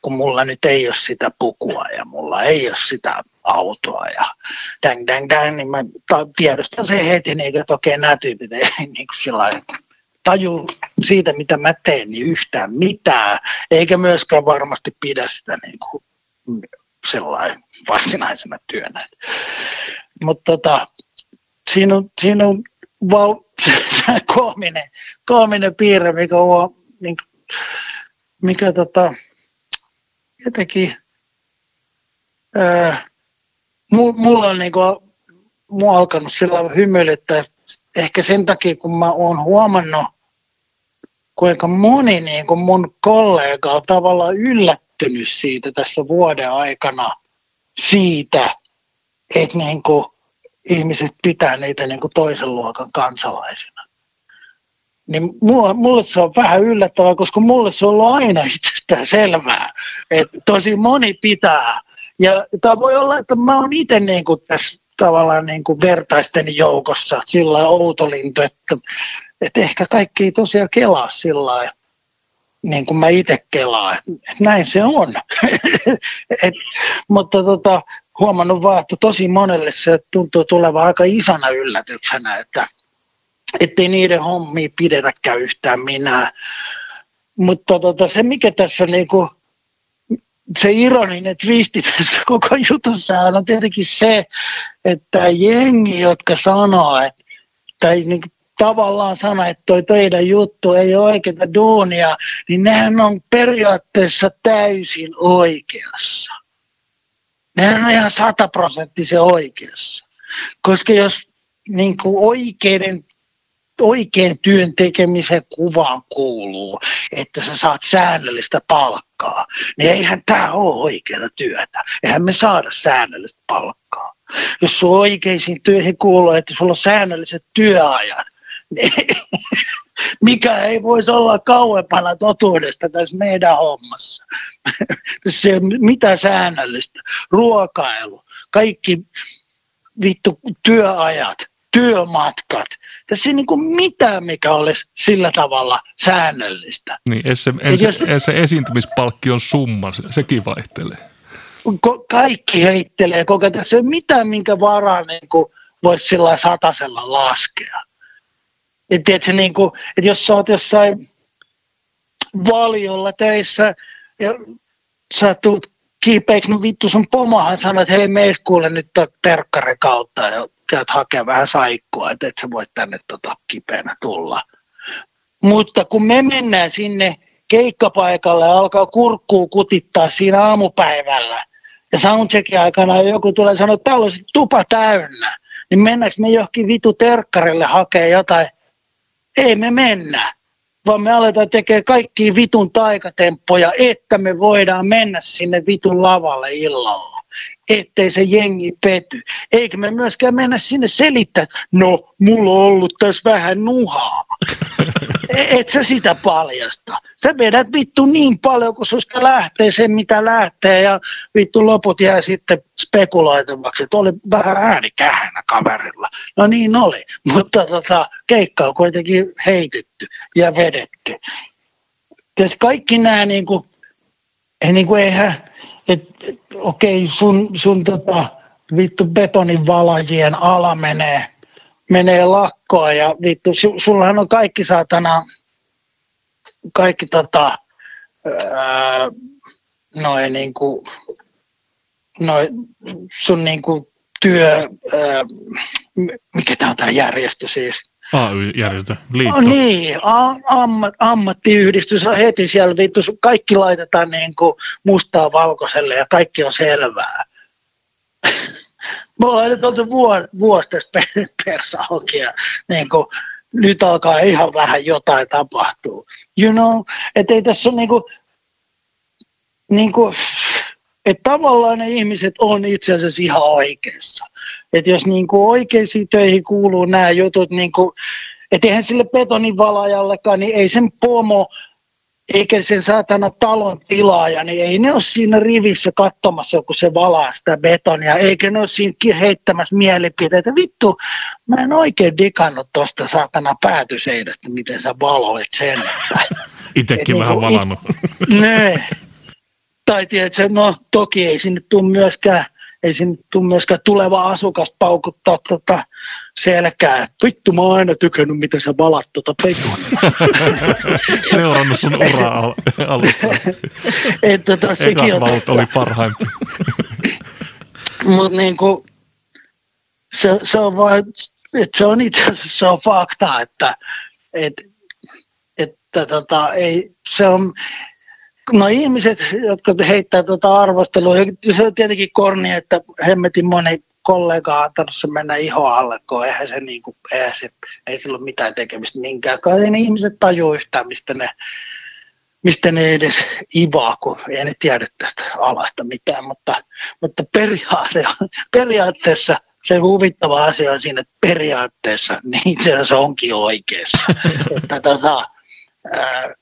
kun mulla nyt ei ole sitä pukua ja mulla ei ole sitä autoa ja dang, dang, dang, niin mä ta- tiedostan sen heti, niin, että okei, nämä tyypit ei niin kuin sillä taju siitä, mitä mä teen, niin yhtään mitään, eikä myöskään varmasti pidä sitä niin kuin sellainen varsinaisena työnä. Mutta tota, siinä on, siinä on val, se, se koominen, koominen piirre, mikä on, niin, mikä tota, jotenkin, ää, mulla on niin kuin, mua alkanut sillä hymyilyttää ehkä sen takia, kun mä oon huomannut, kuinka moni niin kuin mun kollega on tavallaan yllättynyt siitä tässä vuoden aikana siitä, että niin kuin ihmiset pitää niitä niin kuin toisen luokan kansalaisina. Niin mulle, se on vähän yllättävää, koska mulle se on ollut aina itsestään selvää, että tosi moni pitää. Ja tämä voi olla, että mä oon itse niin kuin tässä tavallaan niin kuin vertaisten joukossa sillä outolintu, että, että ehkä kaikki ei tosiaan kelaa sillä lailla, niin kuin mä itse kelaan, että, näin se on. Et, mutta tota, huomannut vaan, että tosi monelle se tuntuu tulevan aika isona yllätyksenä, että ettei niiden hommia pidetäkään yhtään minä. Mutta tota, se, mikä tässä on niinku, se ironinen twisti tässä koko jutussa on tietenkin se, että jengi, jotka sanoo, että tai niin tavallaan sanoo, että toi teidän juttu ei ole oikeaa duunia, niin nehän on periaatteessa täysin oikeassa. nehän on ihan sataprosenttisen oikeassa. Koska jos niin kuin oikeiden oikein työn tekemisen kuvaan kuuluu, että sä saat säännöllistä palkkaa, niin eihän tämä ole oikeaa työtä. Eihän me saada säännöllistä palkkaa. Jos sun oikeisiin työihin kuuluu, että sulla on säännölliset työajat, niin mikä ei voisi olla kauempana totuudesta tässä meidän hommassa. Se mitä säännöllistä, ruokailu, kaikki vittu työajat, työmatkat. Tässä ei niin kuin mitään, mikä olisi sillä tavalla säännöllistä. Niin, ei se, ei se, jos, ei se esiintymispalkkion summa, se, sekin vaihtelee. Ko, kaikki heittelee koko tässä ei ole mitään, minkä varaa niin kuin voisi sillä satasella laskea. Et tiedätkö, niin kuin, että jos sä oot jossain valiolla töissä ja sä tulet kiipeiksi, no vittu sun pomohan sanoo, että hei me kuule nyt terkkari kautta ja käyt hakemaan vähän saikkua, että et sä voit tänne tota kipeänä tulla. Mutta kun me mennään sinne keikkapaikalle ja alkaa kurkkuu kutittaa siinä aamupäivällä, ja soundcheckin aikana joku tulee sanoa, että täällä on tupa täynnä, niin mennäänkö me johonkin vitu terkkarille hakea jotain? Ei me mennä, vaan me aletaan tekemään kaikki vitun taikatemppoja, että me voidaan mennä sinne vitun lavalle illalla ettei se jengi pety. Eikä me myöskään mennä sinne selittää, no, mulla on ollut tässä vähän nuhaa. E, et sä sitä paljasta. Sä vedät vittu niin paljon, kun susta lähtee se, mitä lähtee, ja vittu loput jää sitten spekuloitavaksi, että oli vähän äänikähänä kaverilla. No niin oli, mutta tota, keikka on kuitenkin heitetty ja vedetty. Ties kaikki nämä niin kuin, niin kuin eihän, että et, okei, sun, sun tota, vittu betonin valajien ala menee, menee lakkoon ja vittu, su, sullahan on kaikki saatana, kaikki tota, ää, noin niinku, noin sun niinku työ, ää, mikä tämä on tämä järjestö siis, AY-järjestö, liitto. Oh, niin, ammat, ammattiyhdistys on heti siellä, vittu, kaikki laitetaan niin kuin mustaa valkoiselle ja kaikki on selvää. Me ollaan nyt oltu vuosi tässä persa ja niin kuin, nyt alkaa ihan vähän jotain tapahtuu. You know, että ei tässä ole niin kuin, niin kuin, että tavallaan ne ihmiset on itse asiassa ihan oikeassa. Että jos niin kuin oikeisiin töihin kuuluu nämä jutut, niin kuin, että eihän sille betonivalajallekaan, niin ei sen pomo eikä sen saatana talon tilaaja, niin ei ne ole siinä rivissä katsomassa, kun se valaa sitä betonia, eikä ne ole siinä heittämässä mielipiteitä. Vittu, mä en oikein digannut tuosta saatana päätyseidestä, miten sä valoit sen. Itsekin vähän niin valannut. Ne, tai tiedätkö, no toki ei sinne tule myöskään, ei sinne tule myöskään tuleva asukas paukuttaa tota selkää. Vittu, mä oon aina tykännyt, miten sä valat tota pekon. Seurannut sun uraa alusta. että tota, sekin on oli parhaimpi. Mutta niinku, se, se on vain, että se on itse asiassa se on fakta, että, että, että tota, ei, se on, no ihmiset, jotka heittää tuota arvostelua, se on tietenkin korni, että hemmetin moni kollega on antanut se mennä iho alle, kun eihän se, niin kuin, eihän se ei sillä ole mitään tekemistä minkään. Ei ne ihmiset tajua yhtään, mistä ne, mistä ne edes ivaa, kun ei ne tiedä tästä alasta mitään, mutta, mutta periaate, periaatteessa se huvittava asia on siinä, että periaatteessa niin se onkin oikeassa. että, tota, ää,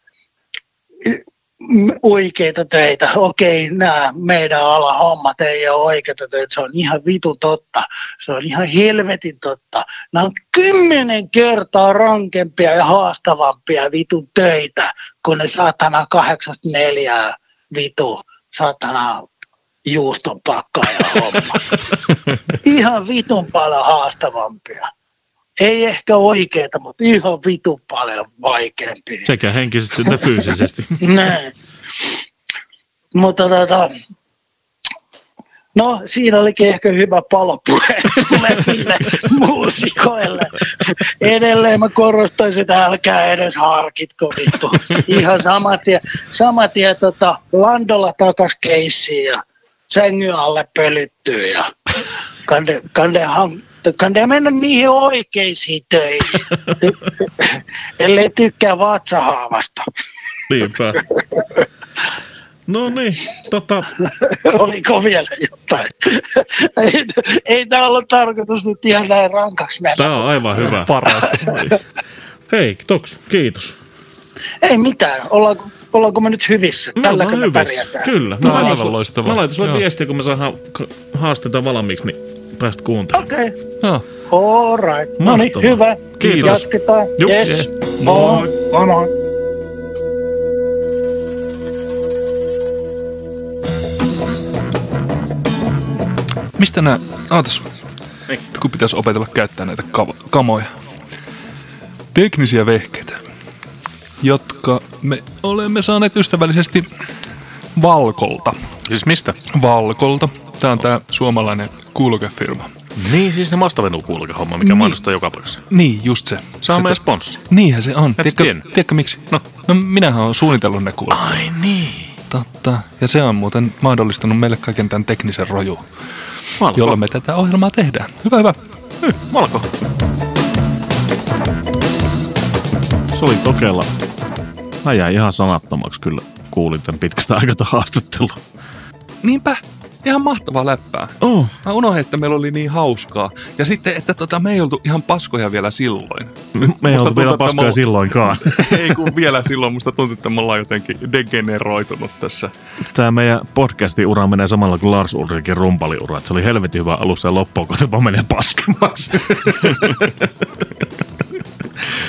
oikeita töitä. Okei, nämä meidän ala hommat ei ole oikeita töitä. Se on ihan vitu totta. Se on ihan helvetin totta. Nämä on kymmenen kertaa rankempia ja haastavampia vitun töitä kuin ne saatana kahdeksasta neljää vitu saatana juuston ja homma. Ihan vitun paljon haastavampia ei ehkä oikeita, mutta ihan vitu paljon vaikeampi. Sekä henkisesti että fyysisesti. Näin. Mutta tota, no siinä olikin ehkä hyvä palopuhe tuleville muusikoille. Edelleen mä korostaisin, että älkää edes harkitko vittu. Ihan sama tie, sama tie tota, Landolla takas keissiin ja sängyn alle pölyttyy ja kande, kande, han, kande mennä niihin oikeisiin töihin, ellei tykkää vatsahaavasta. Niinpä. No niin, tota, Oliko vielä jotain? ei, ei tämä ollut tarkoitus nyt ihan näin rankaksi mennä. tää on aivan hyvä. Parasta. Hei, Toks, kiitos. Ei mitään, ollaanko, ollaanko me nyt hyvissä? Me Tälläkö ollaan me hyvissä. pärjätään? Kyllä. No, Mä laitan aivan sulle- loistavaa. Mä laitan sulle viestiä, kun me saadaan haasteita valmiiksi, niin pääst kuuntelemaan. Okei, okay. Joo. all right. No niin, hyvä. Kiitos. Jatketaan. Juh. Yes. Yes. Moi. Moi moi. Mistä nämä, ootas, Niin. kun pitäisi opetella käyttää näitä kav- kamoja. Teknisiä vehkeitä, jotka me olemme saaneet ystävällisesti Valkolta. Siis mistä? Valkolta. Tämä on tämä suomalainen kuulokefirma. Niin, siis ne mastavenukuulokehomma, mikä Niin. mainostaa joka paikassa. Niin, just se. Se on meidän sponssi. Niinhän se on. Tiedätkö, tiedätkö miksi? No. no minähän olen suunnitellut ne kuulot. Ai niin. Totta. Ja se on muuten mahdollistanut meille kaiken tämän teknisen roju, Valko. jolla me tätä ohjelmaa tehdään. Hyvä, hyvä. Hy, Valko. Se oli tokella. Mä jäin ihan sanattomaksi kyllä. Kuulin tämän pitkästä aikata haastattelua. Niinpä. Ihan mahtavaa läppää. Oh. Mä unohdin, että meillä oli niin hauskaa. Ja sitten, että tota, me ei oltu ihan paskoja vielä silloin. Me ei Musta oltu tuntuu, vielä paskoja mä- silloinkaan. ei kun vielä silloin. Musta tuntuu, että me ollaan jotenkin degeneroitunut tässä. Tämä meidän podcastin ura menee samalla kuin Lars Ulrikin rumpaliura. Se oli helvetin hyvä alussa ja loppuun, kun menee paskemaksi.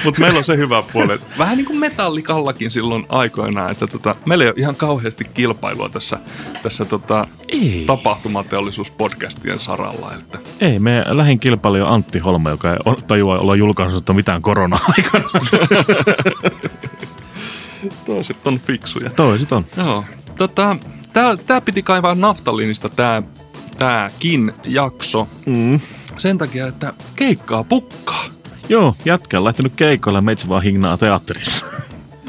Mutta meillä on se hyvä puoli. Vähän niin kuin metallikallakin silloin aikoinaan, että tota, meillä ei ole ihan kauheasti kilpailua tässä, tässä tota, Ei. tapahtumateollisuuspodcastien saralla. Että Ei, meidän lähin kilpailija on Antti Holme, joka ei tajua olla julkaissut mitään korona-aikana. toiset on fiksuja. Toiset on. Joo. Tota, tää, tää piti kaivaa naftalinista tää, tääkin jakso. Mm. Sen takia, että keikkaa pukkaa. Joo, jätkä on lähtenyt keikoille, meitsi vaan hignaa teatterissa.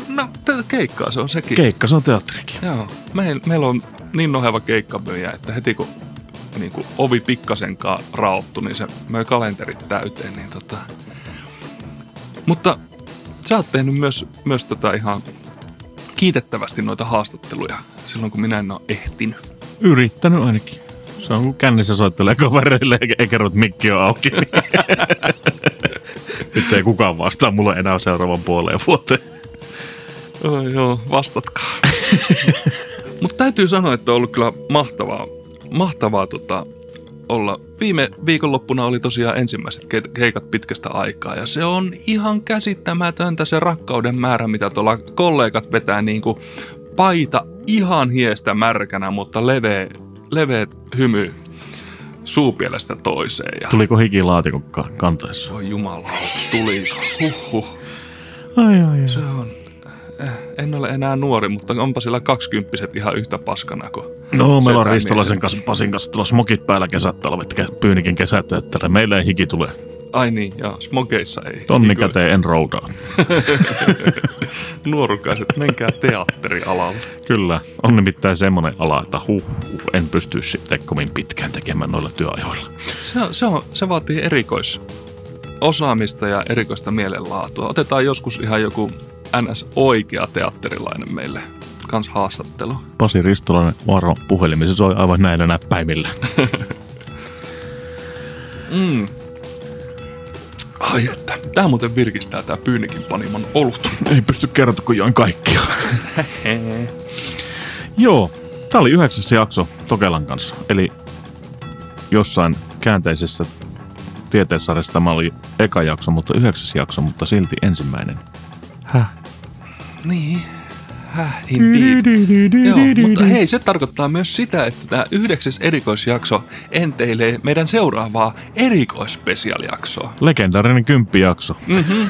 No, keikkaa se on sekin. Keikka, se on teatterikin. Joo. Meil, meillä on niin noheva keikkamyyjä, että heti kun niin kuin ovi pikkasenkaan raottu, niin se möi kalenterit täyteen. Niin tota. Mutta sä oot tehnyt myös, myös tota ihan kiitettävästi noita haastatteluja silloin, kun minä en ole ehtinyt. Yrittänyt ainakin. Se on kun kännissä soittelee kavereille eikä kerro, että mikki on auki. Nyt ei kukaan vastaa mulle enää seuraavan puoleen vuoteen. Oh, joo, vastatkaa. Mutta täytyy sanoa, että on ollut kyllä mahtavaa, mahtavaa tota, olla. Viime viikonloppuna oli tosiaan ensimmäiset ke- keikat pitkästä aikaa ja se on ihan käsittämätöntä se rakkauden määrä, mitä tuolla kollegat vetää niin kuin paita ihan hiestä märkänä, mutta leveä, leveät hymy suupielestä toiseen. Ja... Tuliko hiki laatikon ka- kantaessa? Voi jumala, tuli. Huhhuh. Ai, ai, Se on. Eh, en ole enää nuori, mutta onpa sillä kaksikymppiset ihan yhtä paskana kuin No, meillä on Ristolaisen kanssa, Pasin kanssa tuolla smokit päällä kesät, talvet, ke- pyynikin kesät, että meillä ei hiki tule. Ai niin, joo, smokeissa ei. Tonni käteen en roudaa. Nuorukaiset, menkää teatterialalle. Kyllä, on nimittäin semmoinen ala, että huh, huh en pysty sitten kovin pitkään tekemään noilla työajoilla. Se, on, se, on, se vaatii erikoisosaamista ja erikoista mielenlaatua. Otetaan joskus ihan joku NS-oikea teatterilainen meille kans haastattelu. Pasi Ristolainen varo puhelimessa soi aivan näillä näppäimillä. Mm. Ai että, tää muuten virkistää tää Pyynikin panimon olut. Ei pysty kertoa, kun join kaikkia. Joo, tää oli yhdeksäs jakso Tokelan kanssa. Eli jossain käänteisessä tieteessarjassa tämä oli eka jakso, mutta yhdeksäs jakso, mutta silti ensimmäinen. Häh? Niin, häh, indeed. Joo, mutta hei, se tarkoittaa myös sitä, että tämä yhdeksäs erikoisjakso enteilee meidän seuraavaa erikoisspesiaalijaksoa. Legendaarinen kymppijakso.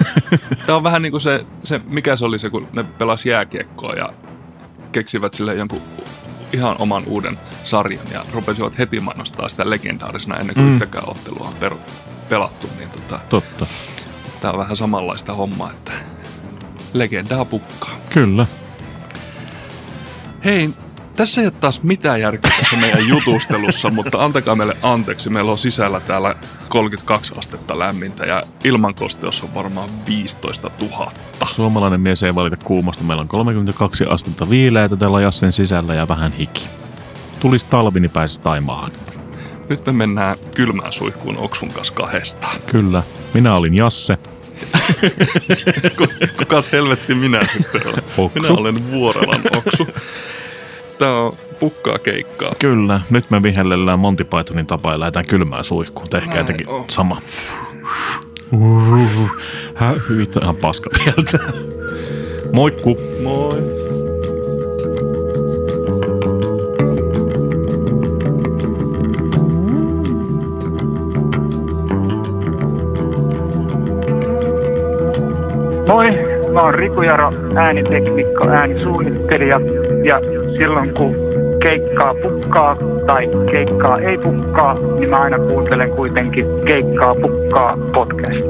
Tämä on vähän niin kuin se, se, mikä se oli se, kun ne pelas jääkiekkoa ja keksivät sille jonkun ihan oman uuden sarjan ja rupesivat heti mainostaa sitä legendaarisena ennen kuin mm. yhtäkään ottelua on per, pelattu. Niin tota, Totta. tämä on vähän samanlaista hommaa, että legendaa pukkaa. Kyllä. Hei, tässä ei ole taas mitään järkeä tässä meidän jutustelussa, mutta antakaa meille anteeksi. Meillä on sisällä täällä 32 astetta lämmintä ja ilmankosteus on varmaan 15 000. Suomalainen mies ei valita kuumasta. Meillä on 32 astetta viileitä täällä Jassen sisällä ja vähän hiki. Tulisi talvi, niin pääsisi Taimaahan. Nyt me mennään kylmään suihkuun Oksun kanssa kahdestaan. Kyllä. Minä olin Jasse. Kukas helvetti minä sitten olen? Oksu. Minä olen Vuorelan Oksu. Tää on pukkaa keikkaa. Kyllä. Nyt me vihellellään Monty Pythonin tapaa ja lähdetään kylmään suihkuun. Tehkää jotenkin sama. Hä? Vittu ihan paska mieltä. Moikku. Moi. Moi, mä oon Riku Jaro, ääniteknikko, äänisuunnittelija ja silloin kun keikkaa pukkaa tai keikkaa ei pukkaa, niin mä aina kuuntelen kuitenkin keikkaa pukkaa podcastia.